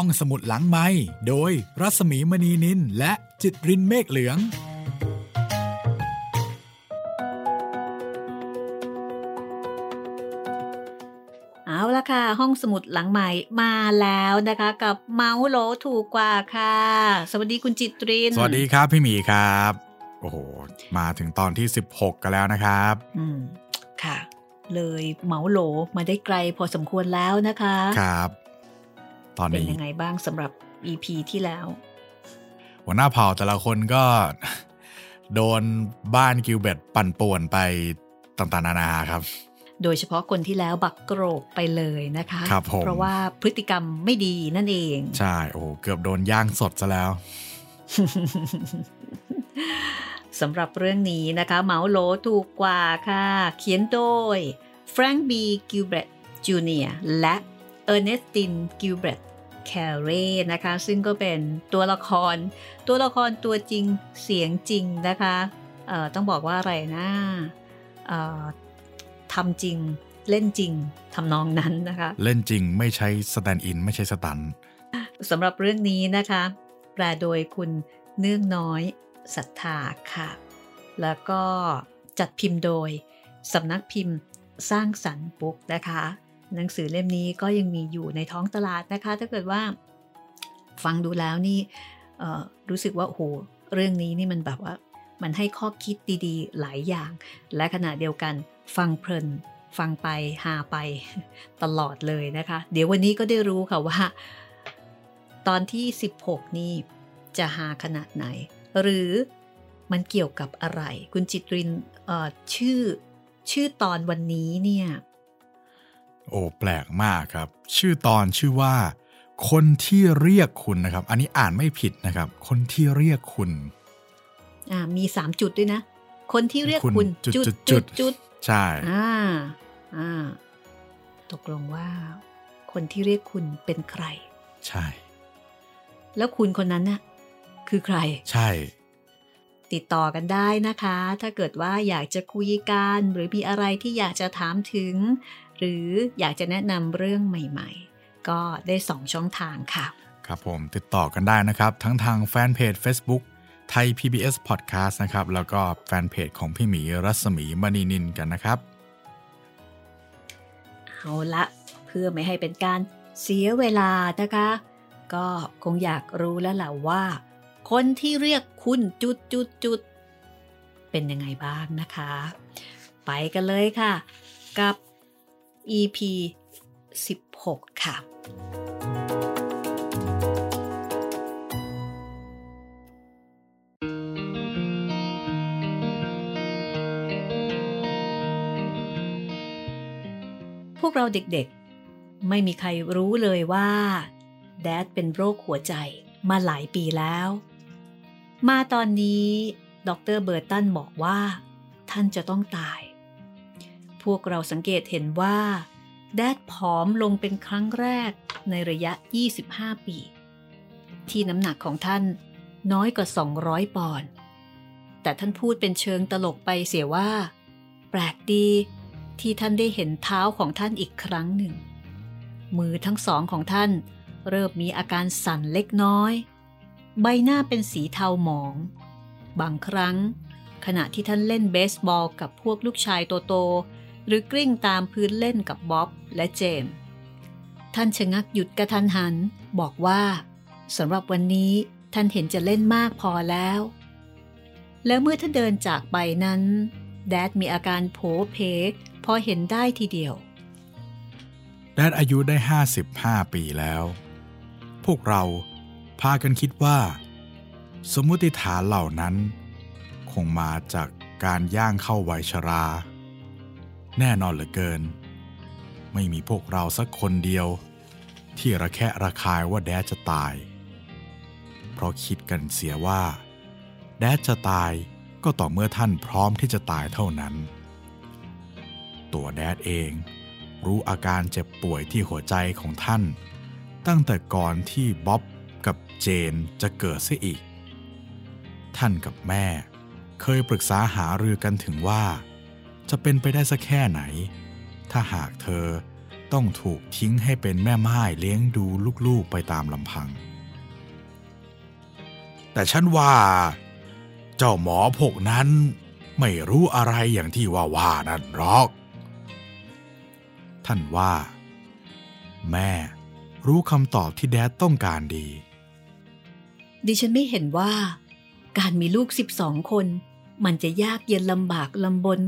ห้องสมุดหลังไม้โดยรัสมีมณีนินและจิตรินเมฆเหลือง เอาละค่ะ ห้องสมุดหลังใหม่มาแล้วนะคะ กับเมาส์โหลถูกกว่าค่ะ สวัสดีคุณจิตริน สวัสดีครับพี่หมีครับ โอ้โห มาถึงตอนที่ 16 กันแล้วนะครับ อืม ค่ะเลยเมาส์โหลมาได้ไกลพอสมควรแล้วนะคะ ครับ ตอนเป็นนี้ยังไงบ้างสำหรับ EP ที่แล้ว หัวหน้าเผ่าแต่ละคนก็ โดนบ้านกิลเบตปั่นป่วนไปต่างๆนานาครับ โดยเฉพาะคนที่แล้วบักโกรกไปเลยนะคะครับผมเพราะว่าพฤติกรรมไม่ดีนั่นเอง ใช่โอ้โหเกือบโดนย่างสดซะแล้วสำหรับเรื่องนี้นะคะเมาส์โหลถูกกว่าค่ะ เขียนโดย Frank B. Gilbert Jr. และ Ernestine Gilbert Carey นะคะ ซึ่งก็เป็นตัวละคร ตัวละครตัวจริงเสียงจริงนะคะเอ่อต้องบอกว่าอะไรนะเอ่อทำจริงเล่นจริงทำนองนั้นนะคะ เล่นจริงไม่ใช้สแตนด์อิน ไม่ใช่สตันท์สำหรับเรื่องนี้นะคะ แปลโดยคุณเนื่องน้อยศรัทธาค่ะ แล้วก็จัดพิมพ์โดยสำนักพิมพ์สร้างสรรค์บุ๊กนะคะ หนังสือเล่มนี้ก็ยังมีอยู่ในท้องตลาดนะคะ ถ้าเกิดว่าฟังดูแล้วนี่รู้สึกว่าโอ้โหเรื่องนี้นี่มันแบบว่า มันให้ข้อคิดดีๆ หลายอย่าง และขณะเดียวกันฟังเพลินฟังไปหาไปตลอดเลยนะคะ เดี๋ยววันนี้ก็ได้รู้ค่ะว่า ตอนที่ 16 นี่จะหาขนาดไหน หรือมันเกี่ยวกับอะไร คุณจิตรินชื่อชื่อตอนวันนี้เนี่ย โอ้แปลกมากครับ ชื่อตอนชื่อว่า คนที่เรียกคุณนะครับ อันนี้อ่านไม่ผิดนะครับ คนที่เรียกคุณอ่ามี3จุดด้วยนะ คนที่เรียกคุณคุณจุดจุดจุจุดดจุดใช่อ่าอ่าตกลงว่า คนที่เรียกคุณเป็นใคร ใช่ แล้วคุณคนนั้นน่ะคือใคร ใช่ ติดต่อกันได้นะคะ ถ้าเกิดว่าอยากจะคุยกัน หรือมีอะไรที่อยากจะถามถึง หรืออยากจะแนะนำเรื่องใหม่ๆ ก็ได้สองช่องทางค่ะ ครับผมติดต่อกันได้นะครับ ทั้งทางแฟนเพจ Facebook ไทย PBS Podcast นะครับ แล้วก็แฟนเพจของพี่หมีรัศมีมณีนินกันนะครับ เอาละเพื่อไม่ให้เป็นการเสียเวลานะคะ ก็คงอยากรู้แล้วแหละว่า คนที่เรียกคุณจุดจุดจุดเป็นยังไงบ้างนะคะ ไปกันเลยค่ะ กับ EP 16 ค่ะ พวกเราเด็กๆ ไม่มีใครรู้เลยว่า แดดเป็นโรคหัวใจมาหลายปีแล้ว มาตอนนี้ ดรเบอร์ตันบอกว่า ท่านจะต้องตาย วกเราสังเกตเห็นว่าแดดผอมลงเป็นครั้งแรกในระยะ 25 ปี ที่น้ำหนักของท่านน้อยกว่า 200 ปอนด์แต่ท่านพูดเป็นเชิงตลกไปเสียว่า แปลกดีที่ท่านได้เห็นเท้าของท่านอีกครั้งหนึ่ง มือทั้งสองของท่านเริ่มมีอาการสั่นเล็กน้อย ใบหน้าเป็นสีเทาหมอง บางครั้ง ขณะที่ท่านเล่นเบสบอลกับพวกลูกชายโตๆ หรือกลิ้งตามพื้นเล่นกับบ๊อบและเจมส์ท่านชะงักหยุดกระทันหัน บอกว่าสำหรับวันนี้ท่านเห็นจะเล่นมากพอแล้ว แล้วเมื่อท่านเดินจากไปนั้น แดดมีอาการโผเพพอเห็นได้ทีเดียว แดดอายุได้ 55 ปีแล้ว พวกเราพากันคิดว่า สมมุติฐานเหล่านั้น คงมาจากการย่างเข้าวัยชรา แน่นอนเหลือเกิน ไม่มีพวกเราสักคนเดียว ที่ระแคะระคายว่าแดจะตาย เพราะคิดกันเสียว่าแดดจะตายก็ต่อเมื่อท่านพร้อมที่จะตายเท่านั้น ตัวแดดเองรู้อาการเจ็บป่วยที่หัวใจของท่าน ตั้งแต่ก่อนที่บ๊อบกับเจนจะเกิดเสียอีก ท่านกับแม่เคยปรึกษาหารือกันถึงว่า จะเป็นไปได้สักแค่ไหน ถ้าหากเธอต้องถูกทิ้งให้เป็นแม่ไม้เลี้ยงดูลูกๆไปตามลำพัง แต่ฉันว่า เจ้าหมอพวกนั้นไม่รู้อะไรอย่างที่ว่าว่านั่นหรอก ท่านว่า แม่รู้คำตอบที่แดดต้องการดี ดิฉันไม่เห็นว่า การมีลูกสิบสองคน มันจะยากเย็นลำบากลำบน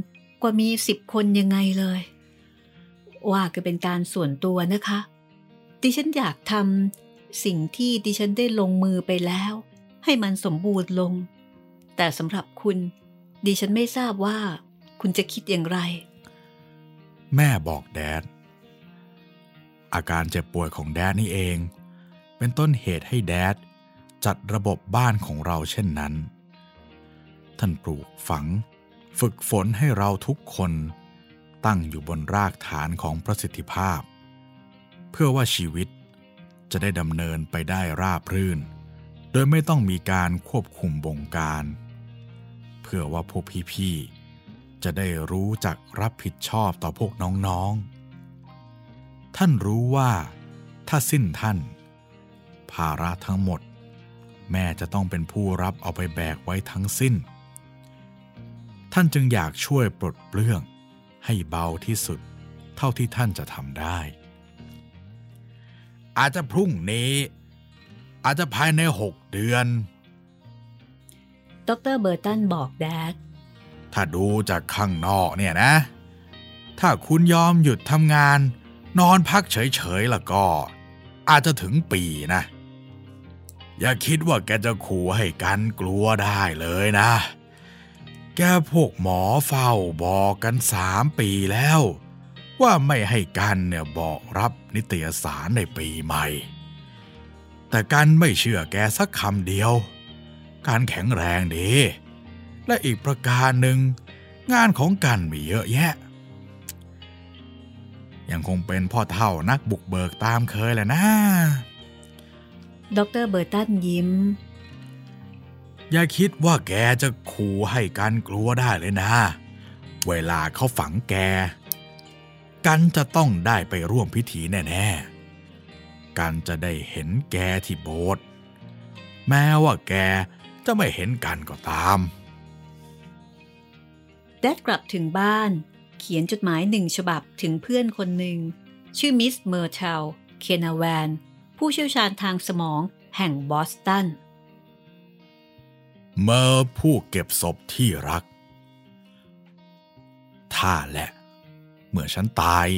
กว่ามีสิบคนยังไงเลย ว่าก็เป็นการส่วนตัวนะคะ ดิฉันอยากทำสิ่งที่ดิฉันได้ลงมือไปแล้ว ให้มันสมบูรณ์ลง แต่สำหรับคุณ ดิฉันไม่ทราบว่าคุณจะคิดอย่างไร แม่บอกแดด อาการเจ็บป่วยของแดดนี่เอง เป็นต้นเหตุให้แดดจัดระบบบ้านของเราเช่นนั้น ท่านปลูกฝัง ฝึกฝนให้เราทุกคนตั้งอยู่บนรากฐานของประสิทธิภาพ เพื่อว่าชีวิตจะได้ดำเนินไปได้ราบรื่น โดยไม่ต้องมีการควบคุมบงการ เพื่อว่าพวกพี่ๆจะได้รู้จักรับผิดชอบต่อพวกน้องๆ ท่านรู้ว่าถ้าสิ้นท่าน ภาระทั้งหมด แม่จะต้องเป็นผู้รับเอาไปแบกไว้ทั้งสิ้น ท่านจึงอยากช่วยปลดเปลื้อง ให้เบาที่สุด เท่าที่ท่านจะทำได้ อาจจะพรุ่งนี้ อาจจะภายในหกเดือน ดรเบอร์ตันบอกแดดถ้าดูจากข้างนอกเนี่ยนะ ถ้าคุณยอมหยุดทำงาน นอนพักเฉยๆแล้วก็ อาจจะถึงปีนะ อย่าคิดว่าแกจะขู่ให้กันกลัวได้เลยนะ แกพวกหมอเฝ้าบอกกันสามปีแล้ว ว่าไม่ให้กันเนี่ยบอกรับนิตยสารในปีใหม่ แต่กันไม่เชื่อแกสักคำเดียว การแข็งแรงดี และอีกประการหนึ่ง งานของกันมีเยอะแยะ ยังคงเป็นพ่อเท่านักบุกเบิกตามเคยแหละนะ ดรเบอร์ตันยิ้ม อย่าคิดว่าแกจะขู่ให้กันกลัวได้เลยนะ เวลาเขาฝังแก กันจะต้องได้ไปร่วมพิธีแน่ๆ กันจะได้เห็นแกที่โบสถ์แม้ว่าแกจะไม่เห็นกันก็ตาม แดดกลับถึงบ้าน เขียนจดหมายหนึ่งฉบับถึงเพื่อนคนหนึ่ง ชื่อมิสเมอร์เทลเคนนาแวน ผู้เชี่ยวชาญทางสมองแห่งบอสตัน เมื่อผู้เก็บศพที่รัก ถ้าและ เมื่อฉันตาย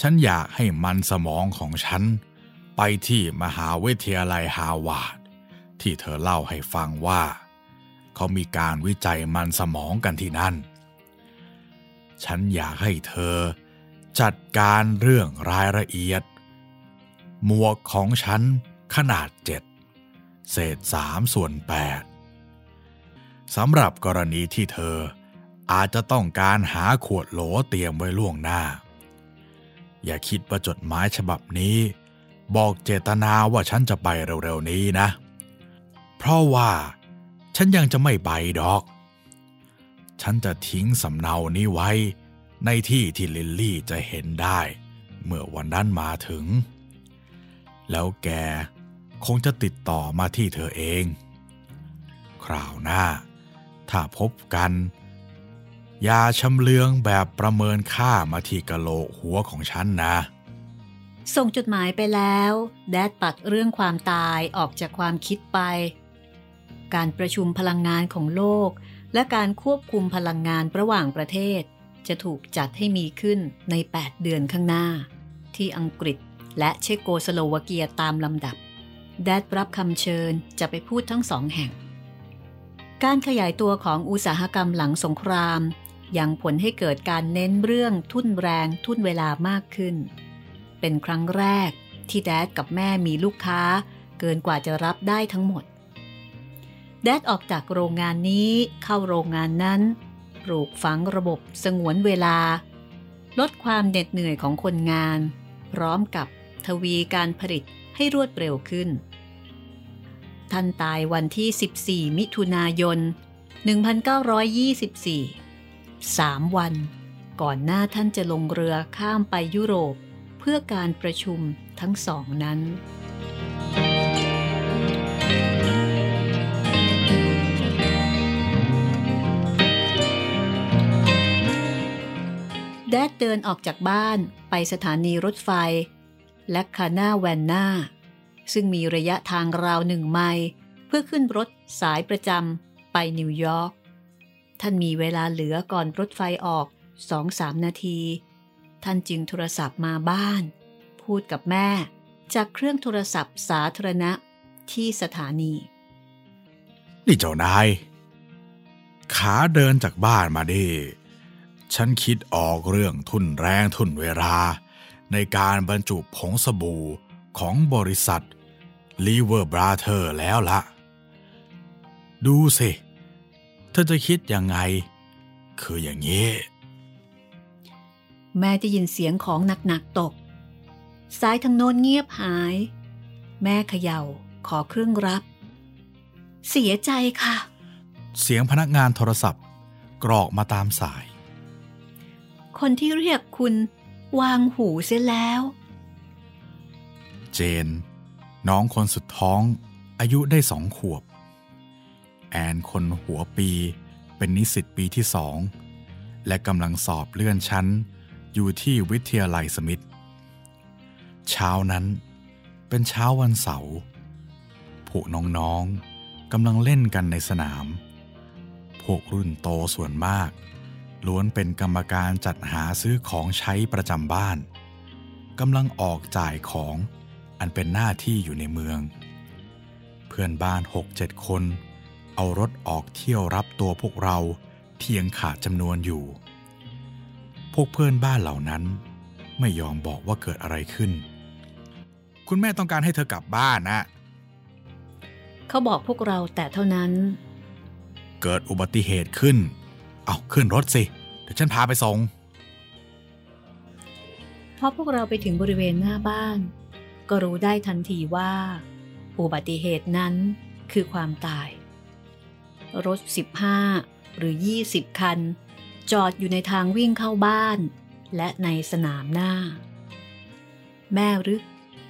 ฉันอยากให้มันสมองของฉัน ไปที่มหาวิทยาลัยฮาร์วาร์ดที่เธอเล่าให้ฟังว่า เขามีการวิจัยมันสมองกันที่นั่น ฉันอยากให้เธอจัดการเรื่องรายละเอียด หมวกของฉันขนาดเจ็ดเศษสามส่วนแปด สำหรับกรณีที่เธอ อาจจะต้องการหาขวดโหลเตรียมไว้ล่วงหน้า อย่าคิดว่าจดหมายฉบับนี้ บอกเจตนาว่าฉันจะไปเร็วๆนี้นะ เพราะว่าฉันยังจะไม่ไปดอก ฉันจะทิ้งสำเนานี้ไว้ ในที่ที่ลิลลี่จะเห็นได้ เมื่อวันนั้นมาถึง แล้วแกคงจะติดต่อมาที่เธอเอง คราวหน้า ถ้าพบกัน อย่าชำเลืองแบบประเมินค่ามาที่กะโหลกหัวของฉันนะ ส่งจดหมายไปแล้ว แดดตัดเรื่องความตายออกจากความคิดไป การประชุมพลังงานของโลก และการควบคุมพลังงานระหว่างประเทศ จะถูกจัดให้มีขึ้นใน 8 เดือนข้างหน้า ที่อังกฤษและเชโกสโลวาเกียตามลำดับ แดดรับคำเชิญจะไปพูดทั้งสองแห่ง การขยายตัวของอุตสาหกรรมหลังสงคราม ยังผลให้เกิดการเน้นเรื่องทุ่นแรงทุ่นเวลามากขึ้น เป็นครั้งแรกที่แดดกับแม่มีลูกค้า เกินกว่าจะรับได้ทั้งหมด แดดออกจากโรงงานนี้เข้าโรงงานนั้น ปลูกฝังระบบสงวนเวลา ลดความเหน็ดเหนื่อยของคนงาน พร้อมกับทวีการผลิตให้รวดเร็วขึ้น ท่านตายวันที่ 14 มิถุนายน 1924 3วัน ก่อนหน้าท่านจะลงเรือข้ามไปยุโรป เพื่อการประชุมทั้งสองนั้นแดดเดินออกจากบ้านไปสถานีรถไฟ และคาน่าแวนนา ซึ่งมีระยะทางราวหนึ่งไมล์เพื่อขึ้นรถสายประจำไปนิวยอร์ก ท่านมีเวลาเหลือก่อนรถไฟออกสองสามนาที ท่านจึงโทรศัพท์มาบ้าน พูดกับแม่ จากเครื่องโทรศัพท์สาธารณะที่สถานี นี่เจ้านาย ขาเดินจากบ้านมาดิ ฉันคิดออกเรื่องทุนแรงทุนเวลา ในการบรรจุผงสบู่ ของบริษัทลีเวอร์บราเธอร์แล้วละดูสิ เธอจะคิดยังไง คืออย่างนี้ แม่จะยินเสียงของหนักๆตก สายทางโน้นเงียบหาย แม่เขย่าขอเครื่องรับ เสียใจค่ะ เสียงพนักงานโทรศัพท์ กรอกมาตามสาย คนที่เรียกคุณวางหูเสียแล้ว เจน น้องคนสุดท้องอายุได้สองขวบ แอนคนหัวปีเป็นนิสิตปีที่สองและกำลังสอบเลื่อนชั้นอยู่ที่วิทยาลัยสมิธเช้านั้นเป็นเช้าวันเสาร์พวกน้องๆกำลังเล่นกันในสนาม พวกรุ่นโตส่วนมาก ล้วนเป็นกรรมการจัดหาซื้อของใช้ประจำบ้านกำลังออกจ่ายของ อันเป็นหน้าที่อยู่ในเมือง เพื่อนบ้านหกเจ็ดคน เอารถออกเที่ยวรับตัวพวกเราเที่ยงขาดจำนวนอยู่ พวกเพื่อนบ้านเหล่านั้นไม่ยอมบอกว่าเกิดอะไรขึ้น คุณแม่ต้องการให้เธอกลับบ้านนะ เขาบอกพวกเราแต่เท่านั้น เกิดอุบัติเหตุขึ้น เอาขึ้นรถสิ เดี๋ยวฉันพาไปส่งพอพวกเราไปถึงบริเวณหน้าบ้าน ก็รู้ได้ทันทีว่า อุบัติเหตุนั้นคือความตาย รถ 15 หรือ 20 คัน จอดอยู่ในทางวิ่งเข้าบ้าน และในสนามหน้า แม่หรือ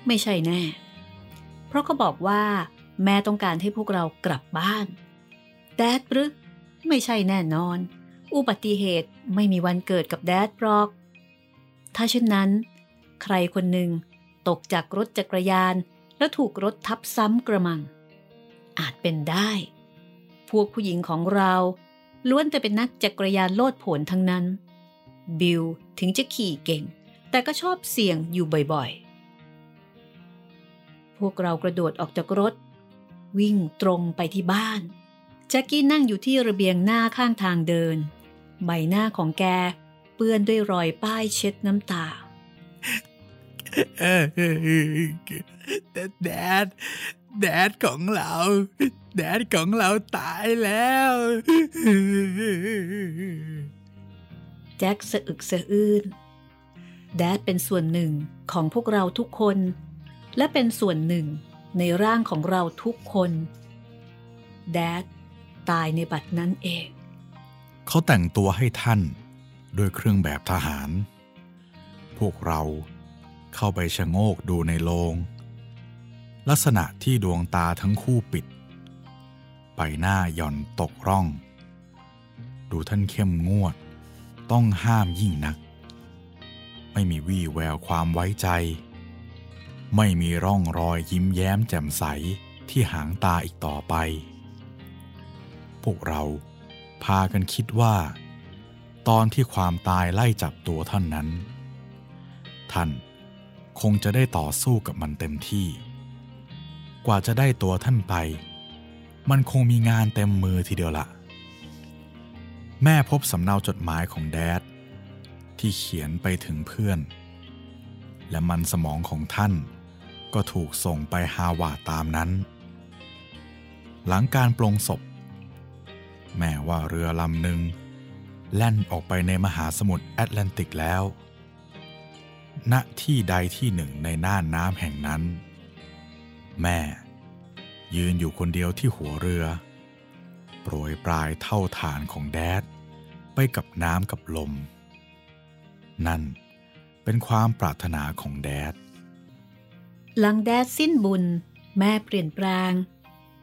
ไม่ใช่แน่ เพราะเขาบอกว่าแม่ต้องการให้พวกเรากลับบ้าน แดดหรือไม่ใช่แน่นอน อุบัติเหตุไม่มีวันเกิดกับแดดหรอก ถ้าเช่นนั้น ใครคนหนึ่ง ตกจากรถจักรยาน แล้วถูกรถทับซ้ำกระมัง อาจเป็นได้ พวกผู้หญิงของเราล้วนแต่เป็นนักจักรยานโลดโผนทั้งนั้น บิลถึงจะขี่เก่ง แต่ก็ชอบเสี่ยงอยู่บ่อยๆ พวกเรากระโดดออกจากรถ วิ่งตรงไปที่บ้านแจ็คกี้นั่งอยู่ที่ระเบียงหน้าข้างทางเดิน ใบหน้าของแกเปื้อนด้วยรอยป้ายเช็ดน้ำตา แต่แดด แดดของเรา แดดของเราตายแล้ว แจ็คสะอึกสะอื้น แดดเป็นส่วนหนึ่งของพวกเราทุกคน และเป็นส่วนหนึ่งในร่างของเราทุกคน แดดตายในบัดนั้นเอง เขาแต่งตัวให้ท่านด้วยเครื่องแบบทหาร พวกเรา เข้าไปชะโงกดูในโลง ลักษณะที่ดวงตาทั้งคู่ปิด ใบหน้าหย่อนตกร่อง ดูท่านเข้มงวด ต้องห้ามยิ่งนัก ไม่มีวี่แววความไว้ใจ ไม่มีร่องรอยยิ้มแย้มแจ่มใสที่หางตาอีกต่อไป พวกเราพากันคิดว่า ตอนที่ความตายไล่จับตัวท่านนั้น ท่าน คงจะได้ต่อสู้กับมันเต็มที่ กว่าจะได้ตัวท่านไป มันคงมีงานเต็มมือทีเดียวละแม่พบสำเนาจดหมายของแดด ที่เขียนไปถึงเพื่อน และมันสมองของท่านก็ถูกส่งไปฮาวาตามนั้น หลังการปลงศพ แม่ว่าเรือลำหนึ่งแล่นออกไปในมหาสมุทรแอตแลนติกแล้ว ณที่ใดที่หนึ่งในน่านน้ำแห่งนั้น แม่ ยืนอยู่คนเดียวที่หัวเรือ โปรยปลายเท่าฐานของแดด ไปกับน้ำกับลม นั่นเป็นความปรารถนาของแดด หลังแดดสิ้นบุญ แม่เปลี่ยนแปลง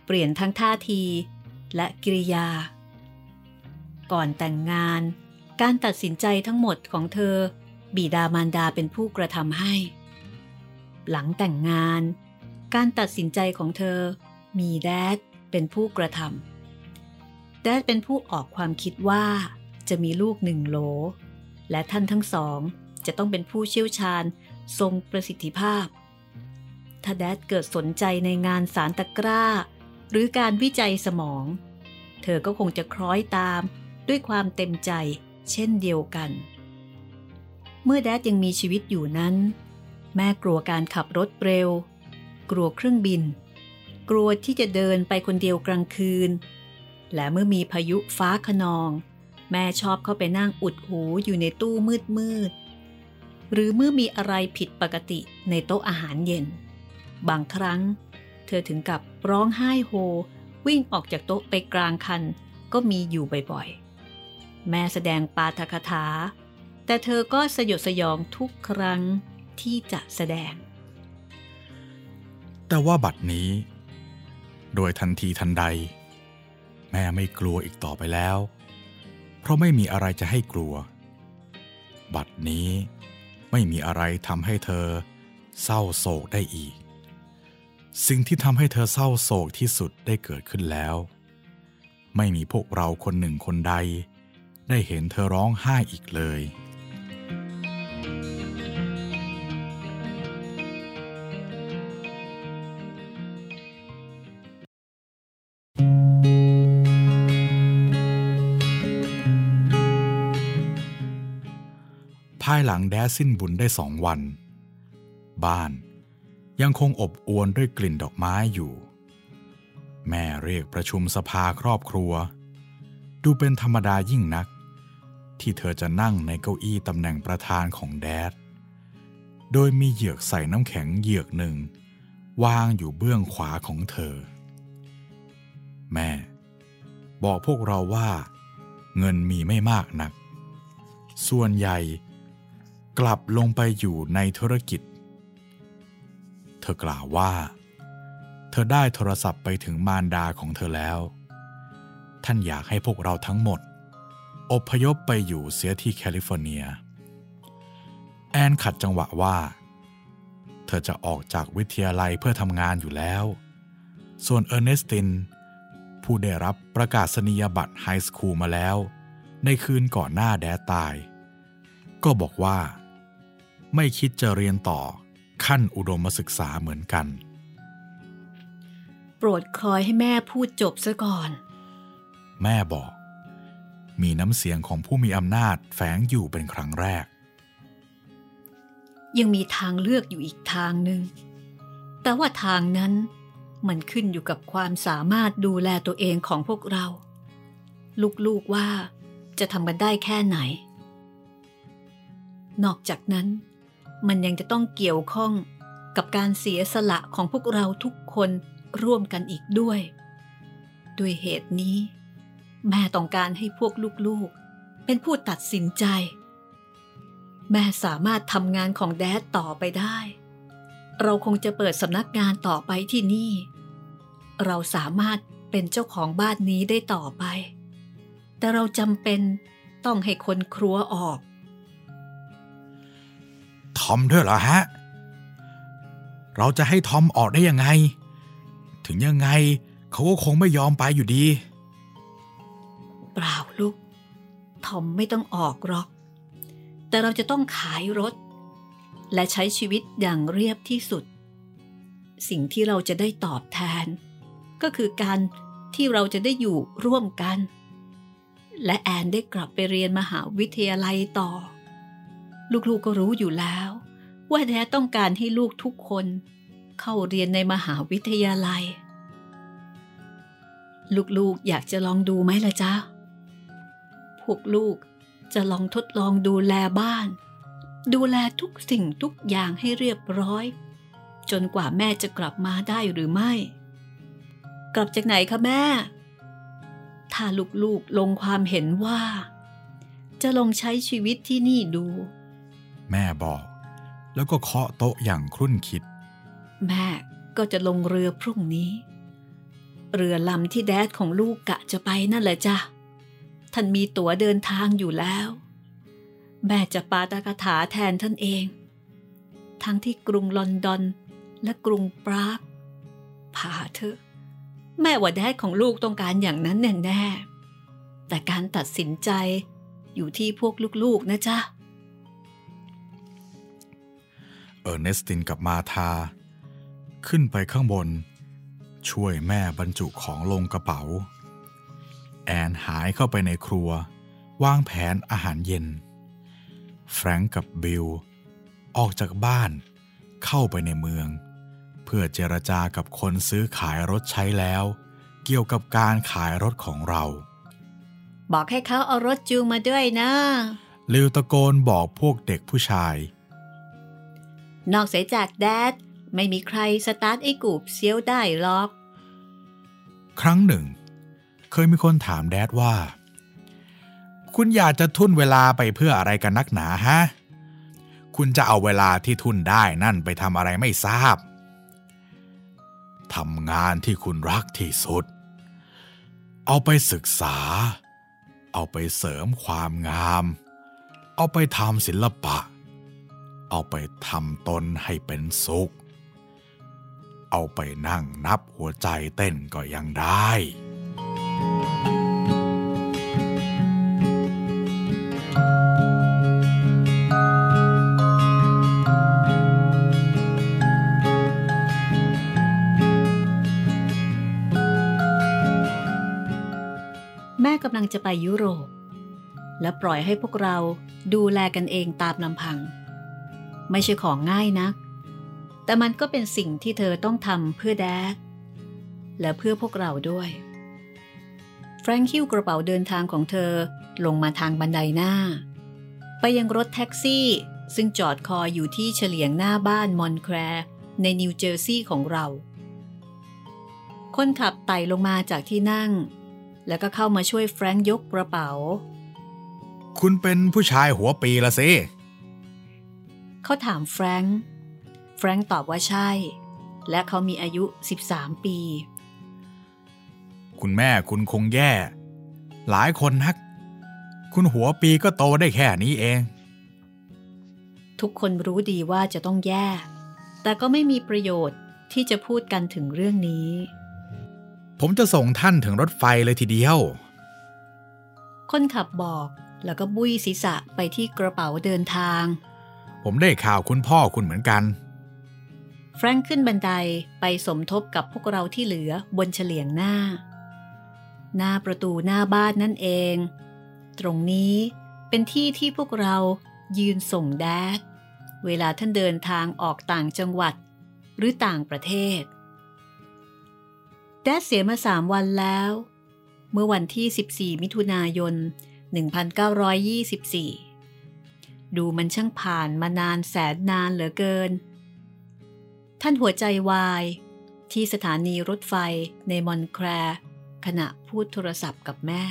เปลี่ยนทั้งท่าทีและกิริยา ก่อนแต่งงานการตัดสินใจทั้งหมดของเธอ บิดามารดาเป็นผู้กระทำให้ หลังแต่งงาน การตัดสินใจของเธอ มีแดดเป็นผู้กระทำแดดเป็นผู้ออกความคิดว่าจะมีลูกหนึ่งโหล และท่านทั้งสองจะต้องเป็นผู้เชี่ยวชาญทรงประสิทธิภาพ ถ้าแดดเกิดสนใจในงานสารตะกร้า หรือการวิจัยสมอง เธอก็คงจะคล้อยตามด้วยความเต็มใจเช่นเดียวกัน เมื่อแดดยังมีชีวิตอยู่นั้น แม่กลัวการขับรถเร็ว กลัวเครื่องบิน กลัวที่จะเดินไปคนเดียวกลางคืน และเมื่อมีพายุฟ้าขนอง แม่ชอบเข้าไปนั่งอุดหูอยู่ในตู้มืดมืดหรือเมื่อมีอะไรผิดปกติในโต๊ะอาหารเย็น บางครั้ง เธอถึงกับร้องไห้โฮ วิ่งออกจากโต๊ะไปกลางคันก็มีอยู่บ่อยๆ แม่แสดงปาฐกถา แต่เธอก็สยดสยองทุกครั้งที่จะแสดง แต่ว่าบัดนี้ โดยทันทีทันใด แม่ไม่กลัวอีกต่อไปแล้ว เพราะไม่มีอะไรจะให้กลัว บัดนี้ไม่มีอะไรทำให้เธอเศร้าโศกได้อีก สิ่งที่ทำให้เธอเศร้าโศกที่สุดได้เกิดขึ้นแล้ว ไม่มีพวกเราคนหนึ่งคนใด ได้เห็นเธอร้องไห้อีกเลย ภายหลังแดสิ้นบุญได้สองวัน บ้านยังคงอบอวลด้วยกลิ่นดอกไม้อยู่ แม่เรียกประชุมสภาครอบครัว ดูเป็นธรรมดายิ่งนัก ที่เธอจะนั่งในเก้าอี้ตำแหน่งประธานของแดด โดยมีเหยือกใส่น้ำแข็งเหยือกหนึ่ง วางอยู่เบื้องขวาของเธอ แม่ บอกพวกเราว่า เงินมีไม่มากนัก ส่วนใหญ่ กลับลงไปอยู่ในธุรกิจ เธอกล่าวว่า เธอได้โทรศัพท์ไปถึงมารดาของเธอแล้ว ท่านอยากให้พวกเราทั้งหมด อพยพไปอยู่เสียที่แคลิฟอร์เนีย แอนขัดจังหวะว่า เธอจะออกจากวิทยาลัยเพื่อทำงานอยู่แล้ว ส่วนเออร์เนสติน ผู้ได้รับประกาศนียบัตร high school มาแล้ว ในคืนก่อนหน้าแดดตาย ก็บอกว่า ไม่คิดจะเรียนต่อขั้นอุดมศึกษาเหมือนกัน โปรดคอยให้แม่พูดจบซะก่อน แม่บอก มีน้ำเสียงของผู้มีอำนาจแฝงอยู่เป็นครั้งแรก ยังมีทางเลือกอยู่อีกทางหนึ่ง แต่ว่าทางนั้นมันขึ้นอยู่กับความสามารถดูแลตัวเองของพวกเรา ลูกๆว่าจะทำกันได้แค่ไหน นอกจากนั้น มันยังจะต้องเกี่ยวข้องกับการเสียสละของพวกเราทุกคนร่วมกันอีกด้วย ด้วยเหตุนี้ แม่ต้องการให้พวกลูกๆ เป็นผู้ตัดสินใจ แม่สามารถทำงานของแดดต่อไปได้ เราคงจะเปิดสำนักงานต่อไปที่นี่ เราสามารถเป็นเจ้าของบ้านนี้ได้ต่อไป แต่เราจำเป็นต้องให้คนครัวออกทอมด้วยเหรอฮะ เราจะให้ทอมออกได้ยังไง ถึงยังไงเขาก็คงไม่ยอมไปอยู่ดี ทอมไม่ต้องออกหรอก แต่เราจะต้องขายรถ และใช้ชีวิตอย่างเรียบที่สุด สิ่งที่เราจะได้ตอบแทน ก็คือการที่เราจะได้อยู่ร่วมกัน และแอนได้กลับไปเรียนมหาวิทยาลัยต่อ ลูกๆกก็รู้อยู่แล้ว ว่าแดต้องการให้ลูกทุกคน เข้าเรียนในมหาวิทยาลัย ลูกๆอยากจะลองดูไหมล่ะจ๊ะ พวกลูกจะลองทดลองดูแลบ้าน ดูแลทุกสิ่งทุกอย่างให้เรียบร้อย จนกว่าแม่จะกลับมาได้หรือไม่ กลับจากไหนคะแม่ ถ้าลูกๆลงความเห็นว่า จะลองใช้ชีวิตที่นี่ดู แม่บอก แล้วก็เคาะโต๊ะอย่างครุ่นคิด แม่ก็จะลงเรือพรุ่งนี้ เรือลำที่แดดของลูกกะจะไปนั่นแหละจ้ะ ท่านมีตั๋วเดินทางอยู่แล้ว แม่จะปาตากถาแทนท่านเอง ทั้งที่กรุงลอนดอนและกรุงปรากพาเถอะ แม่ว่าแดดของลูกต้องการอย่างนั้นแน่ๆแต่การตัดสินใจอยู่ที่พวกลูกๆนะจ๊ะ เออร์เนสตินกับมาธา ขึ้นไปข้างบน ช่วยแม่บรรจุของลงกระเป๋า แอนหายเข้าไปในครัว วางแผนอาหารเย็น แฟรงก์กับบิล ออกจากบ้านเข้าไปในเมือง เพื่อเจรจากับคนซื้อขายรถใช้แล้ว เกี่ยวกับการขายรถของเรา บอกให้เขาเอารถจูงมาด้วยนะลิวตะโกนบอกพวกเด็กผู้ชาย นอกเสียจากแดด ไม่มีใครสตาร์ทไอ้กูบเซียวได้หรอก ครั้งหนึ่ง เคยมีคนถามแดดว่า คุณอยากจะทุ่นเวลาไปเพื่ออะไรกันนักหนาฮะ คุณจะเอาเวลาที่ทุ่นได้นั่นไปทำอะไรไม่ทราบทำงานที่คุณรักที่สุด เอาไปศึกษา เอาไปเสริมความงาม เอาไปทำศิลปะ เอาไปทำตนให้เป็นสุข เอาไปนั่งนับหัวใจเต้นก็ยังได้ แม่กำลังจะไปยุโรป และปล่อยให้พวกเราดูแลกันเองตามลำพัง ไม่ใช่ของง่ายนัก แต่มันก็เป็นสิ่งที่เธอต้องทำเพื่อแดดและเพื่อพวกเราด้วย แฟรงค์หิ้วกระเป๋าเดินทางของเธอลงมาทางบันไดหน้า ไปยังรถแท็กซี่ซึ่งจอดคอยอยู่ที่เฉลียงหน้าบ้านมอนต์แคลร์ในนิวเจอร์ซีย์ของเรา คนขับไต่ลงมาจากที่นั่ง แล้วก็เข้ามาช่วยแฟรงค์ยกกระเป๋า คุณเป็นผู้ชายหัวปีละสิเขาถามแฟรงค์แฟรงค์ตอบว่าใช่ และเขามีอายุ 13 ปี คุณแม่คุณคงแย่ หลายคนนัก คุณหัวปีก็โตได้แค่นี้เอง ทุกคนรู้ดีว่าจะต้องแย่ แต่ก็ไม่มีประโยชน์ที่จะพูดกันถึงเรื่องนี้ ผมจะส่งท่านถึงรถไฟเลยทีเดียว คนขับบอกแล้วก็บุยศีรษะไปที่กระเป๋าเดินทาง ผมได้ข่าวคุณพ่อคุณเหมือนกัน แฟรงค์ขึ้นบันไดไปสมทบกับพวกเราที่เหลือบนเฉลียงหน้า หน้าประตูหน้าบ้านนั่นเอง ตรงนี้เป็นที่ที่พวกเรายืนส่งแดดเวลาท่านเดินทางออกต่างจังหวัดหรือต่างประเทศ แดดเสียมาสามวันแล้ว เมื่อวันที่ 14 มิถุนายน 1924 ดูมันช่างผ่านมานานแสนนานเหลือเกิน ท่านหัวใจวายที่สถานีรถไฟในมอนแคร์ ขณะพูดโทรศัพท์กับแม่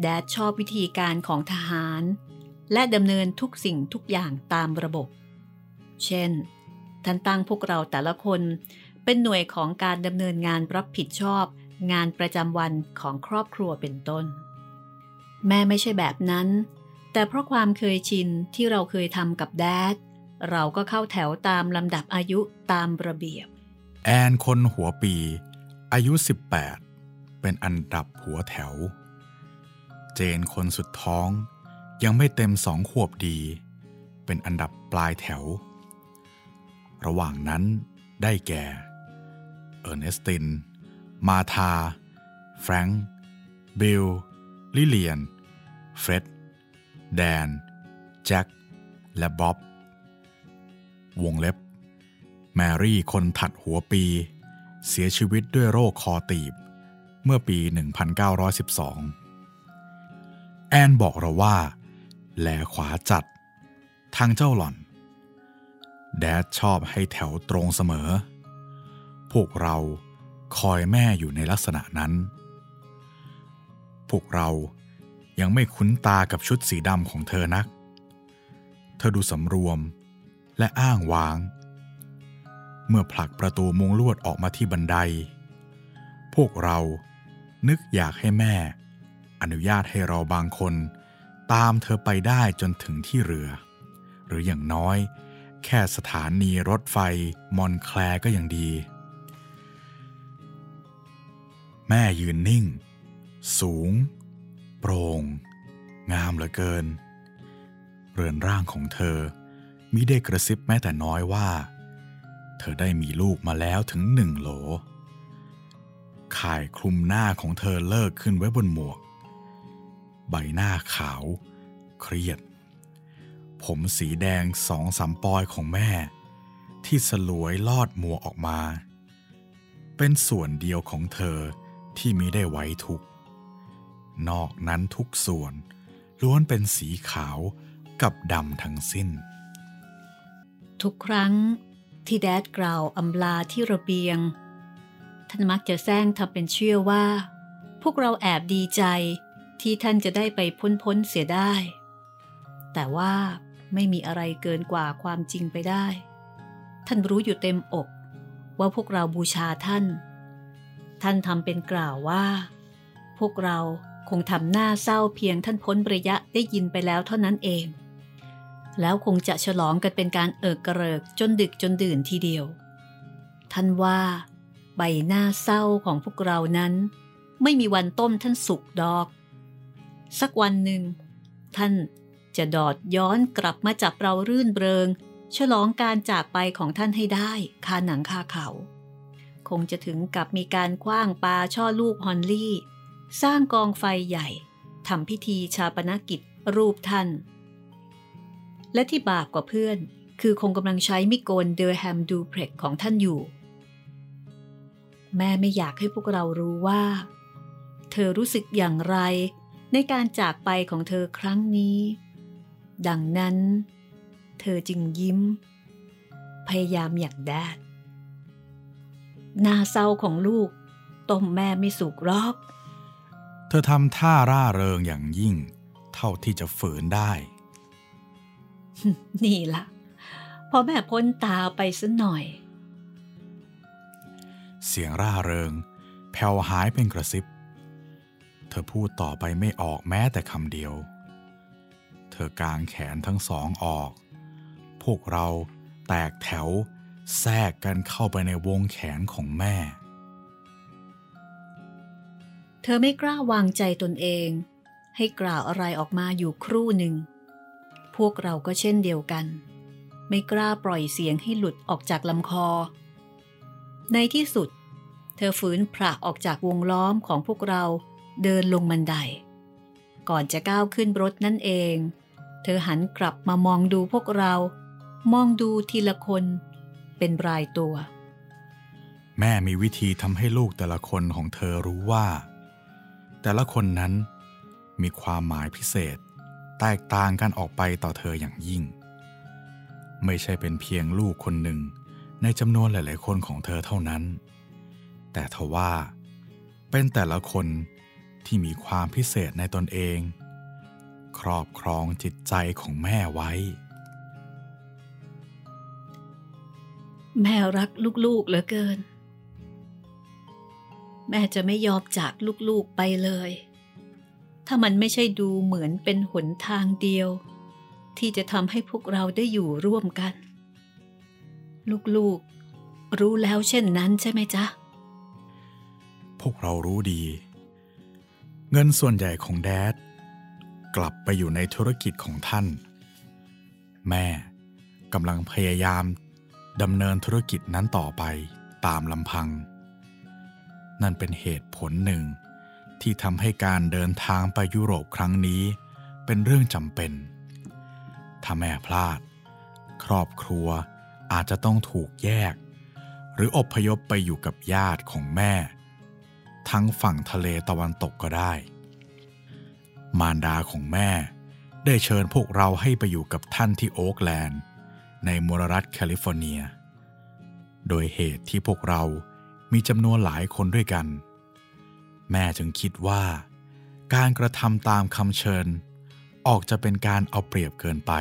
แดดชอบวิธีการของทหาร และดำเนินทุกสิ่งทุกอย่างตามระบบ เช่น ท่านตั้งพวกเราแต่ละคนเป็นหน่วยของการดำเนินงานรับผิดชอบงานประจำวันของครอบครัวเป็นต้น แม่ไม่ใช่แบบนั้น แต่เพราะความเคยชินที่เราเคยทำกับแดดเราก็เข้าแถวตามลำดับอายุตามระเบียบ แอนคนหัวปี อายุ 18 เป็นอันดับหัวแถว เจนคนสุดท้องยังไม่เต็มสองขวบดี เป็นอันดับปลายแถว ระหว่างนั้นได้แก่ เออร์เนสติน มาธา แฟรงค์ บิล ลิเลียน เฟร็ด แดน แจ็ค และบ๊อบ วงเล็บ แมรี่คนถัดหัวปี เสียชีวิตด้วยโรคคอตีบ เมื่อปี 1912 แอนบอกเราว่า แลขวาจัด ทางเจ้าหล่อน แดดชอบให้แถวตรงเสมอ พวกเราคอยแม่อยู่ในลักษณะนั้น พวกเรายังไม่คุ้นตากับชุดสีดำของเธอนัก เธอดูสำรวมและอ้างว้าง เมื่อผลักประตูมุงลวดออกมาที่บันได พวกเรา นึกอยากให้แม่ อนุญาตให้เราบางคน ตามเธอไปได้จนถึงที่เรือ หรืออย่างน้อย แค่สถานีรถไฟมอนแคลก็ยังดี แม่ยืนนิ่ง สูง โปร่ง งามเหลือเกิน เรือนร่างของเธอมิได้กระซิบแม้แต่น้อยว่า เธอได้มีลูกมาแล้วถึงหนึ่งโหล ข่ายคลุมหน้าของเธอเลิกขึ้นไว้บนหมวก ใบหน้าขาว เครียด ผมสีแดงสองสามปอยของแม่ ที่สลวยลอดหมัวออกมา เป็นส่วนเดียวของเธอที่มิได้ไว้ทุก นอกนั้นทุกส่วนล้วนเป็นสีขาวกับดำทั้งสิ้น ทุกครั้งที่แดดกล่าวอำลาที่ระเบียงานมักจะแซงทำเป็นเชื่อว่า พวกเราแอบดีใจที่ท่านจะได้ไปพ้นพ้นเสียได้ แต่ว่าไม่มีอะไรเกินกว่าความจริงไปได้ ท่านรู้อยู่เต็มอกว่าพวกเราบูชาท่าน ท่านทำเป็นกล่าวว่า พวกเราคงทำหน้าเศร้าเพียงท่านพ้นระยะได้ยินไปแล้วเท่านั้นเอง แล้วคงจะฉลองกันเป็นการเอิกกระเริกจนดึกจนดื่นทีเดียว ท่านว่า ใบหน้าเศร้าของพวกเรานั้น ไม่มีวันต้มท่านสุกดอก สักวันหนึ่ง ท่านจะดอดย้อนกลับมาจับเรารื่นเริง ฉลองการจากไปของท่านให้ได้คาหนังคาเขา คงจะถึงกับมีการขว้างปาช่อลูก holly สร้างกองไฟใหญ่ทำพิธีฌาปนกิจรูปท่าน และที่บาปกว่าเพื่อน คือคงกำลังใช้มีดโกน Durham Duplex ของท่านอยู่ แม่ไม่อยากให้พวกเรารู้ว่า เธอรู้สึกอย่างไรในการจากไปของเธอครั้งนี้ ดังนั้น เธอจึงยิ้ม พยายามอย่างแดดหน้าเศร้าของลูกต้มแม่ไม่สุกรอก เธอทำท่าร่าเริงอย่างยิ่ง เท่าที่จะฝืนได้ นี่ละ่ะพอแม่พ้นตาไปสัหน่อย เสียงร่าเริง แผ่วหายเป็นกระซิบ เธอพูดต่อไปไม่ออกแม้แต่คำเดียว เธอกางแขนทั้งสองออก พวกเราแตกแถวแทรกกันเข้าไปในวงแขนของแม่ เธอไม่กล้าวางใจตนเอง ให้กล่าวอะไรออกมาอยู่ครู่หนึ่ง พวกเราก็เช่นเดียวกัน ไม่กล้าปล่อยเสียงให้หลุดออกจากลำคอ ในที่สุด เธอฝืนผละออกจากวงล้อมของพวกเราเดินลงบันได ก่อนจะก้าวขึ้นรถนั่นเอง เธอหันกลับมามองดูพวกเรา มองดูทีละคน เป็นรายตัว แม่มีวิธีทำให้ลูกแต่ละคนของเธอรู้ว่า แต่ละคนนั้นมีความหมายพิเศษ แตกต่างกันออกไปต่อเธออย่างยิ่ง ไม่ใช่เป็นเพียงลูกคนหนึ่ง ในจำนวนหลาย ๆ คนของเธอเท่านั้น แต่ทว่า เป็นแต่ละคนที่มีความพิเศษในตนเอง ครอบครองจิตใจของแม่ไว้ แม่รักลูก ๆ เหลือเกิน แม่จะไม่ยอมจากลูก ๆ ไปเลย ถ้ามันไม่ใช่ดูเหมือนเป็นหนทางเดียว ที่จะทำให้พวกเราได้อยู่ร่วมกัน ลูกๆ รู้แล้วเช่นนั้นใช่ไหมจ๊ะ พวกเรารู้ดี เงินส่วนใหญ่ของแดด กลับไปอยู่ในธุรกิจของท่าน แม่กำลังพยายามดำเนินธุรกิจนั้นต่อไปตามลำพัง นั่นเป็นเหตุผลหนึ่ง ที่ทำให้การเดินทางไปยุโรปครั้งนี้ เป็นเรื่องจำเป็น ถ้าแม่พลาด ครอบครัว อาจจะต้องถูกแยก หรืออพยพไปอยู่กับญาติของแม่ ทั้งฝั่งทะเลตะวันตกก็ได้ มารดาของแม่ ได้เชิญพวกเราให้ไปอยู่กับท่านที่โอ๊กแลนด์ ในมลรัฐแคลิฟอร์เนีย โดยเหตุที่พวกเรามีจำนวนหลายคนด้วยกัน แม่จึงคิดว่า การกระทำตามคำเชิญ ออกจะเป็นการเอาเปรียบเกินไป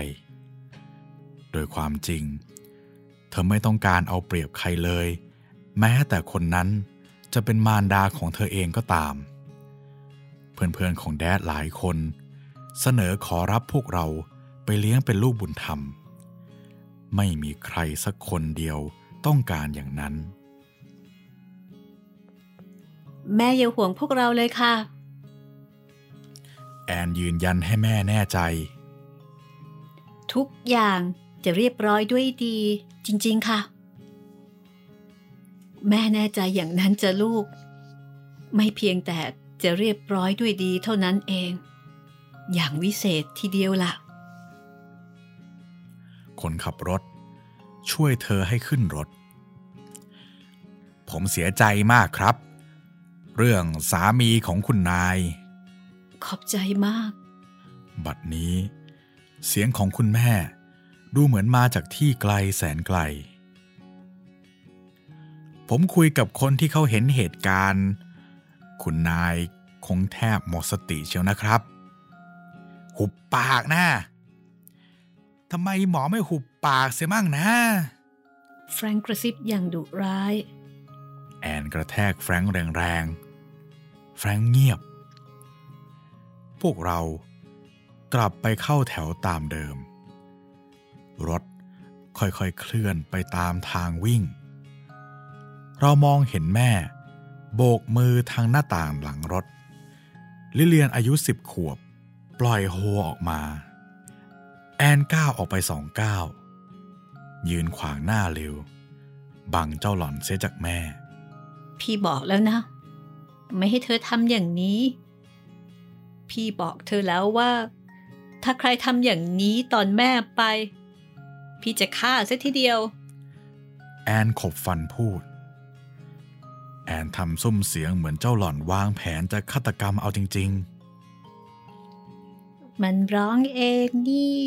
โดยความจริง ธอไม่ต้องการเอาเปรียบใครเลย แม้แต่คนนั้นจะเป็นมารดาของเธอเองก็ตาม เพื่อนๆของแดดหลายคน เสนอขอรับพวกเราไปเลี้ยงเป็นลูกบุญธรรม ไม่มีใครสักคนเดียวต้องการอย่างนั้น แม่อย่าห่วงพวกเราเลยค่ะ แอนยืนยันให้แม่แน่ใจ ทุกอย่างจะเรียบร้อยด้วยดี จริง ๆ ค่ะ แม่แน่ใจอย่างนั้นจะลูก ไม่เพียงแต่จะเรียบร้อยด้วยดีเท่านั้นเอง อย่างวิเศษทีเดียวละ่ะ คนขับรถ ช่วยเธอให้ขึ้นรถ ผมเสียใจมากครับ เรื่องสามีของคุณนาย ขอบใจมาก บัดนี้ เสียงของคุณแม่ ดูเหมือนมาจากที่ไกลแสนไกล ผมคุยกับคนที่เขาเห็นเหตุการณ์ คุณนายคงแทบหมดสติเชียวนะครับ หุบปากนะทำไมหมอไม่หุบปากเสียมั่งนะ แฟรงก์กระซิบอย่างดุร้าย แอนกระแทกแฟรงค์แรงๆ แฟรงค์เงียบ พวกเรากลับไปเข้าแถวตามเดิม รถค่อยๆเคลื่อนไปตามทางวิ่ง เรามองเห็นแม่ โบกมือทางหน้าต่างหลังรถ ลิเลียนอายุสิบขวบ ปล่อยโฮออกมา แอนก้าวออกไปสองก้าวยืนขวางหน้าเร็ว บังเจ้าหล่อนเสียจากแม่ พี่บอกแล้วนะ ไม่ให้เธอทำอย่างนี้ พี่บอกเธอแล้วว่า ถ้าใครทำอย่างนี้ตอนแม่ไป พี่จะฆ่าซะทีเดียว แอนขบฟันพูด แอนทำซุ้มเสียงเหมือนเจ้าหล่อนวางแผนจะฆาตกรรมเอาจริงมันร้องเองนี่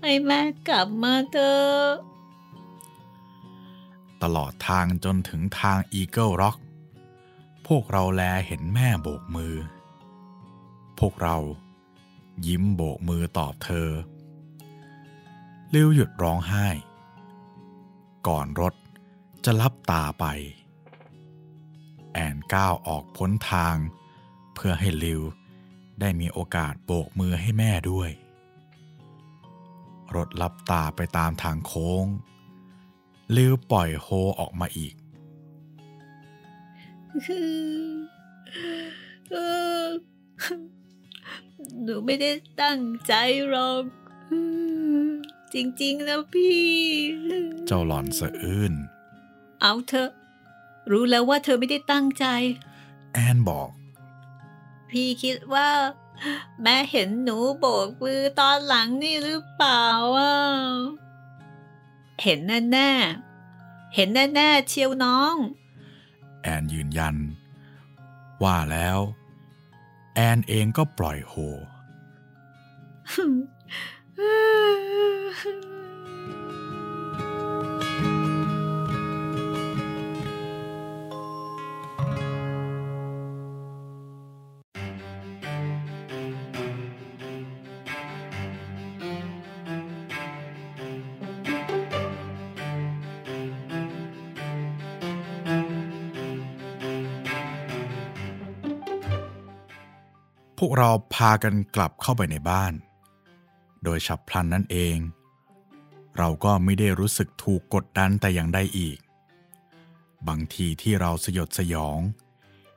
ให้แม่กลับมาเถอะๆตลอดทางจนถึงทางอีเกิลร็อก พวกเราแลเห็นแม่โบกมือ พวกเรายิ้มโบกมือตอบเธอ ลิวหยุดร้องไห้ ก่อนรถจะลับตาไป แอนก้าวออกพ้นทาง เพื่อให้ลิวได้มีโอกาสโบกมือให้แม่ด้วย รถลับตาไปตามทางโค้ง ลิวปล่อยโฮออกมาอีกหนูไม่ได้ตั้งใจหรอก จริงๆนะพี่ เจ้าหล่อนสะอื้น เอาเถอะ รู้แล้วว่าเธอไม่ได้ตั้งใจ แอนบอก พี่คิดว่า แม่เห็นหนูโบกมือตอนหลังนี่หรือเปล่าอะเห็นแน่ๆ เห็นแน่ๆเชียวน้อง แอนยืนยัน ว่าแล้ว แอนเองก็ปล่อยโฮ พวกเราพากันกลับเข้าไปในบ้าน โดยฉับพลันนั่นเอง เราก็ไม่ได้รู้สึกถูกกดดันแต่อย่างใดอีก บางทีที่เราสยดสยอง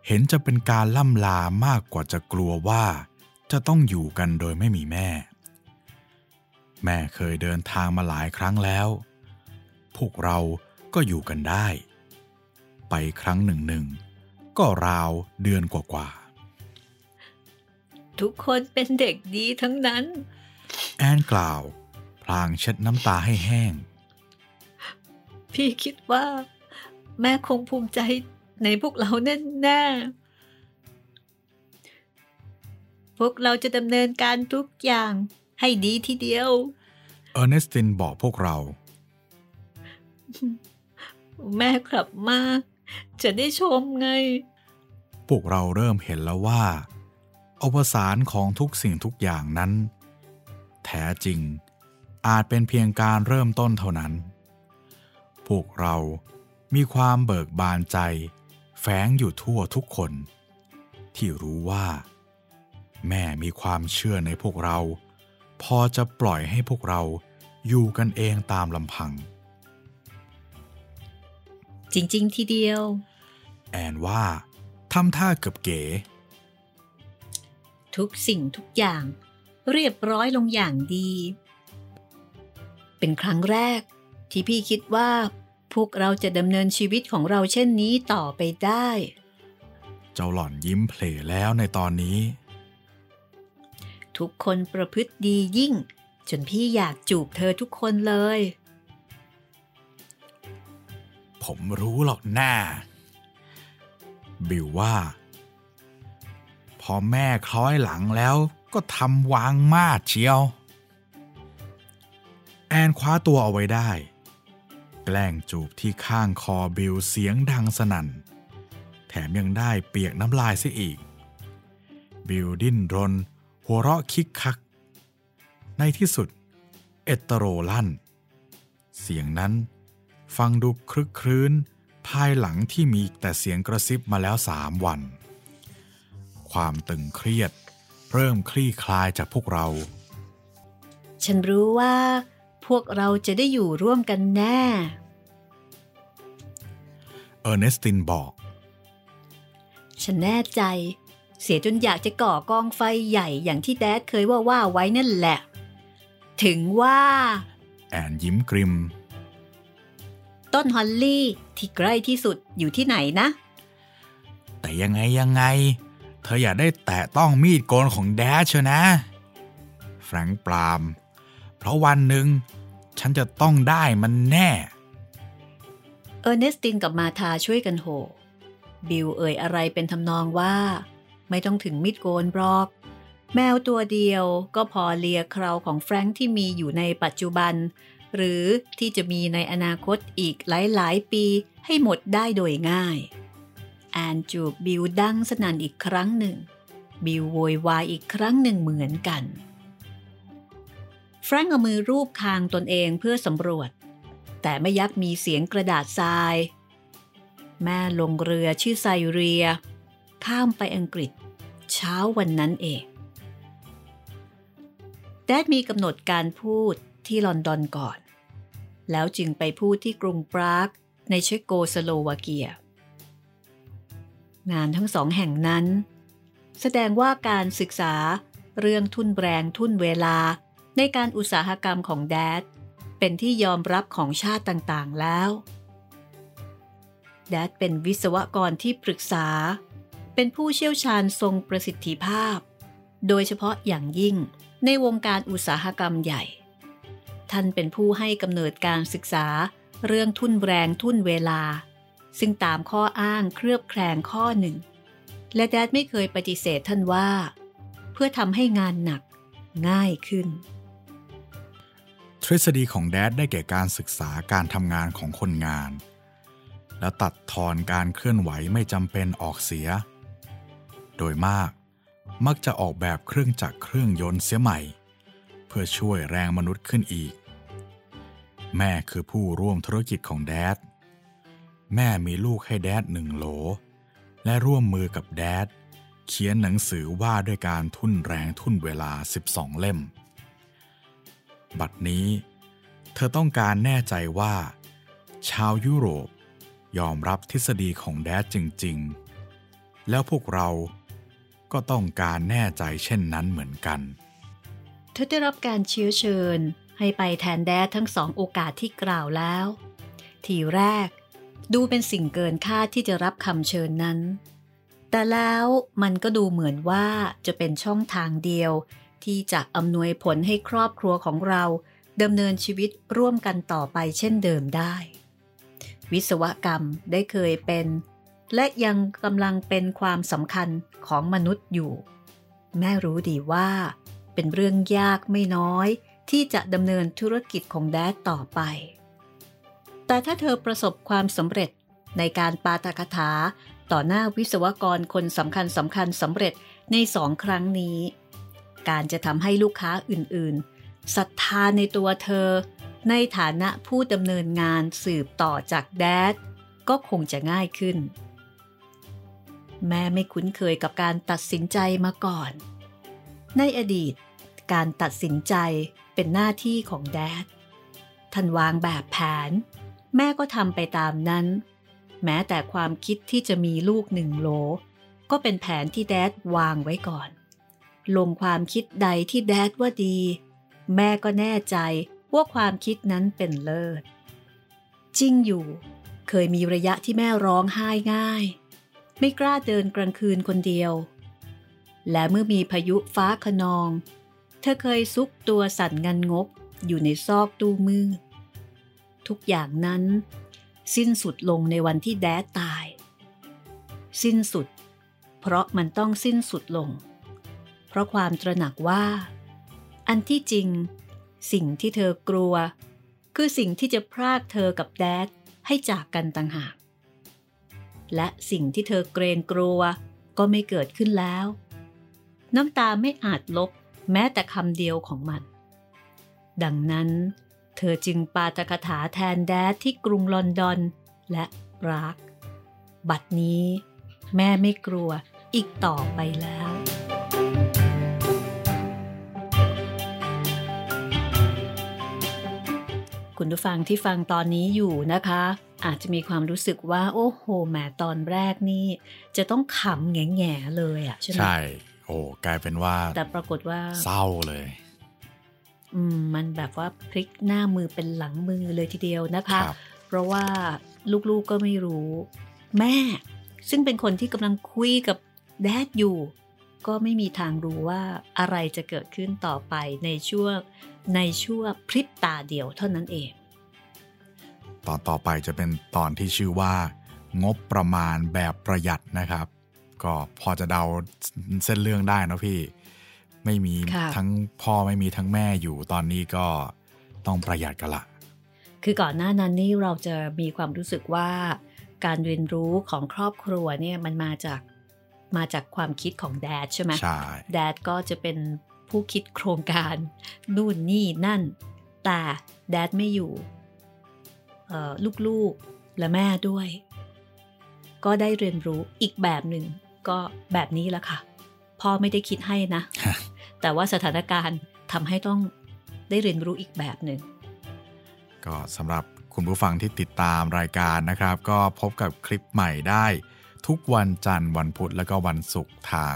เห็นจะเป็นการล่ำลามากกว่าจะกลัวว่า จะต้องอยู่กันโดยไม่มีแม่ แม่เคยเดินทางมาหลายครั้งแล้ว พวกเราก็อยู่กันได้ ไปครั้งหนึ่งหนึ่งก็ราวเดือนกว่าๆทุกคนเป็นเด็กดีทั้งนั้น แอนกล่าว พลางเช็ดน้ำตาให้แห้ง พี่คิดว่า แม่คงภูมิใจในพวกเราแน่ๆ พวกเราจะดำเนินการทุกอย่างให้ดีทีเดียว เออร์เนสตินบอกพวกเรา แม่กลับมา จะได้ชมไง พวกเราเริ่มเห็นแล้วว่า อวสานของทุกสิ่งทุกอย่างนั้น แท้จริง อาจเป็นเพียงการเริ่มต้นเท่านั้น พวกเรามีความเบิกบานใจ แฝงอยู่ทั่วทุกคน ที่รู้ว่า แม่มีความเชื่อในพวกเรา พอจะปล่อยให้พวกเราอยู่กันเองตามลำพัง จริง ๆ ทีเดียว แอนว่าทำท่าเกือบเก๋ ทุกสิ่งทุกอย่าง เรียบร้อยลงอย่างดี เป็นครั้งแรกที่พี่คิดว่า พวกเราจะดำเนินชีวิตของเราเช่นนี้ต่อไปได้ เจ้าหล่อนยิ้มเพลแล้วในตอนนี้ ทุกคนประพฤติดียิ่ง จนพี่อยากจูบเธอทุกคนเลย ผมรู้หรอกหน้า บิวว่า พอแม่คล้อยหลังแล้ว ก็ทำวางมาดเชียว แอนคว้าตัวเอาไว้ได้ แกล้งจูบที่ข้างคอบิลเสียงดังสนั่น แถมยังได้เปียกน้ำลายเสียอีก บิลดิ้นรน หัวเราะคิกคัก ในที่สุด เอตโตโรลั่น เสียงนั้นฟังดูคลึกครื้น ภายหลังที่มีแต่เสียงกระซิบมาแล้วสามวัน ความตึงเครียด เริ่มคลี่คลายจากพวกเรา ฉันรู้ว่า พวกเราจะได้อยู่ร่วมกันแน่ เออร์เนสตินบอก ฉันแน่ใจ เสียจนอยากจะก่อกองไฟใหญ่อย่างที่ Dad เคยว่าว่าไว้นั่นแหละ ถึงว่า แอนยิ้มกริ่ม ต้น holly ที่ใกล้ที่สุดอยู่ที่ไหนนะ แต่ยังไงยังไง เธออย่าได้แตะต้องมีดโกนของ Dad เชียวนะ แฟรงค์ปราม เพราะวันหนึ่งฉันจะต้องได้มันแน่ เออร์เนสตินกับมาธาช่วยกันโหบิลเอ่ยอะไรเป็นทำนองว่า ไม่ต้องถึงมีดโกนหรอก แมวตัวเดียวก็พอเลียเคราของแฟรงค์ที่มีอยู่ในปัจจุบัน หรือที่จะมีในอนาคตอีกหลาย ๆ ปีให้หมดได้โดยง่าย แอนจูบบิลดังสนั่นอีกครั้งหนึ่ง บิลโวยวายอีกครั้งหนึ่งเหมือนกันแฟรงค์เอามือรูปคางตนเองเพื่อสำรวจ แต่ไม่ยักมีเสียงกระดาษทราย แม่ลงเรือชื่อไซเรีย ข้ามไปอังกฤษ เช้าวันนั้นเองแดดมีกำหนดการพูดที่ลอนดอนก่อน แล้วจึงไปพูดที่กรุงปรากในเชโกสโลวาเกีย งานทั้งสองแห่งนั้น แสดงว่าการศึกษาเรื่องทุนแรงทุนเวลาในการอุตสาหกรรมของแดดเป็นที่ยอมรับของชาติต่างๆแล้ว แดดเป็นวิศวกรที่ปรึกษา เป็นผู้เชี่ยวชาญทรงประสิทธิภาพ โดยเฉพาะอย่างยิ่งในวงการอุตสาหกรรมใหญ่ ท่านเป็นผู้ให้กำเนิดการศึกษาเรื่องทุนแรงทุนเวลา ซึ่งตามข้ออ้างเครือบแคลงข้อหนึ่ง และแดดไม่เคยปฏิเสธท่านว่า เพื่อทำให้งานหนักง่ายขึ้น ทฤษฎีของแดดได้แก่การศึกษาการทำงานของคนงาน และตัดทอนการเคลื่อนไหวไม่จำเป็นออกเสีย โดยมากมักจะออกแบบเครื่องจักรเครื่องยนต์เสียใหม่ เพื่อช่วยแรงมนุษย์ขึ้นอีก แม่คือผู้ร่วมธุรกิจของแดด แม่มีลูกให้แดดหนึ่งโหล และร่วมมือกับแดด เขียนหนังสือว่าด้วยการทุ่นแรงทุ่นเวลา 12 เล่ม บัดนี้ เธอต้องการแน่ใจว่า ชาวยุโรปยอมรับทฤษฎีของแดดจริง ๆ แล้วพวกเราก็ต้องการแน่ใจเช่นนั้นเหมือนกัน เธอได้รับการเชื้อเชิญให้ไปแทนแดดทั้งสองโอกาสที่กล่าวแล้ว ทีแรก ดูเป็นสิ่งเกินคาดที่จะรับคำเชิญนั้น แต่แล้วมันก็ดูเหมือนว่าจะเป็นช่องทางเดียว ที่จะอำนวยผลให้ครอบครัวของเราดำเนินชีวิตร่วมกันต่อไปเช่นเดิมได้ วิศวกรรมได้เคยเป็น และยังกำลังเป็นความสำคัญของมนุษย์อยู่ แม่รู้ดีว่า เป็นเรื่องยากไม่น้อยที่จะดำเนินธุรกิจของแดดต่อไป แต่ถ้าเธอประสบความสำเร็จในการปาตกถาต่อหน้าวิศวกรคนสำคัญสำคัญสำเร็จในสองครั้งนี้ การจะทำให้ลูกค้าอื่นๆศรัทธาในตัวเธอ ในฐานะผู้ดำเนินงานสืบต่อจากแดดก็คงจะง่ายขึ้น แม่ไม่คุ้นเคยกับการตัดสินใจมาก่อน ในอดีต การตัดสินใจเป็นหน้าที่ของแดดท่านวางแบบแผน แม่ก็ทำไปตามนั้น แม้แต่ความคิดที่จะมีลูกหนึ่งโหล ก็เป็นแผนที่แดดวางไว้ก่อน ลงความคิดใดที่แดดว่าดี แม่ก็แน่ใจว่าความคิดนั้นเป็นเลิศ จริงอยู่ เคยมีระยะที่แม่ร้องไห้ง่าย ไม่กล้าเดินกลางคืนคนเดียว และเมื่อมีพายุฟ้าขนอง เธอเคยซุกตัวสั่นงันงกอยู่ในซอกตู้มืด ทุกอย่างนั้น สิ้นสุดลงในวันที่แดดตาย สิ้นสุด เพราะมันต้องสิ้นสุดลง เพราะความตระหนักว่า อันที่จริง สิ่งที่เธอกลัว คือสิ่งที่จะพรากเธอกับแดดให้จากกันต่างหาก และสิ่งที่เธอเกรงกลัวก็ไม่เกิดขึ้นแล้ว น้ำตาไม่อาจลบแม้แต่คำเดียวของมัน ดังนั้น เธอจึงปาตกถาแทนแดดที่กรุงลอนดอน และปราก บัดนี้แม่ไม่กลัวอีกต่อไปแล้ว คุณผู้ฟังที่ฟังตอนนี้อยู่นะคะ อาจจะมีความรู้สึกว่า โอ้โหแหมตอนแรกนี่ จะต้องขำแง่ๆเลยอะใช่ไหมใช่ โอ้กลายเป็นว่า แต่ปรากฏว่า เศร้าเลยอื มมันแบบว่าพลิกหน้ามือเป็นหลังมือเลยทีเดียวนะคะครับเพราะว่าลูกๆก็ไม่รู้ แม่ ซึ่งเป็นคนที่กำลังคุยกับแดดอยู่ ก็ไม่มีทางรู้ว่าอะไรจะเกิดขึ้นต่อไปในช่วงในช่วงพริบตาเดียวเท่านั้นเอง ตอนต่อไปจะเป็นตอนที่ชื่อว่า งบประมาณแบบประหยัดนะครับ ก็พอจะเดาเส้นเรื่องได้นะพี่ ไม่มีค่ะทั้งพ่อไม่มีทั้งแม่อยู่ตอนนี้ก็ต้องประหยัดกันละ คือก่อนหน้านั้นนี่เราจะมีความรู้สึกว่า การเรียนรู้ของครอบครัวเนี่ยมันมาจากมาจากความคิดของแดดใช่ไหมใช่แดดก็จะเป็นผู้คิดโครงการนู่นนี่นั่น แต่แดดไม่อยู่เอ่อลูกๆและแม่ด้วย ก็ได้เรียนรู้อีกแบบหนึ่งก็แบบนี้แหละค่ะ พ่อไม่ได้คิดให้นะ แต่ว่าสถานการณ์ทำให้ต้องได้เรียนรู้อีกแบบหนึ่ง ก็สำหรับคุณผู้ฟังที่ติดตามรายการนะครับ ก็พบกับคลิปใหม่ได้ ทุกวันจันทร์วันพุธแล้วก็วันศุกร์ทาง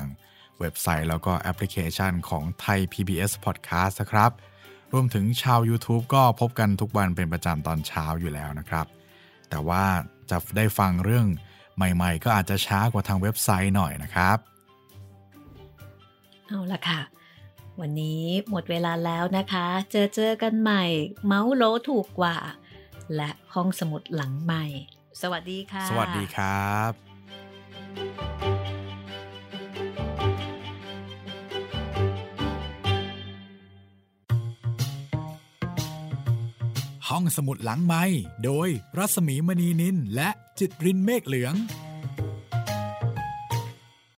เว็บไซต์แล้วก็แอปพลิเคชันของไทย PBS Podcast นะครับ รวมถึงชาว YouTube ก็พบกันทุกวันเป็นประจำตอนเช้าอยู่แล้วนะครับ แต่ว่าจะได้ฟังเรื่องใหม่ ๆ ก็อาจจะช้ากว่าทางเว็บไซต์หน่อยนะครับ เอาละค่ะ วันนี้หมดเวลาแล้วนะคะ เจอเจอกันใหม่ เมาส์โลถูกกว่า และห้องสมุดหลังใหม่ สวัสดีค่ะ สวัสดีครับ ห้องสมุดหลังไม้โดยรัสมีมณีนินและจิตรินเมฆเหลือง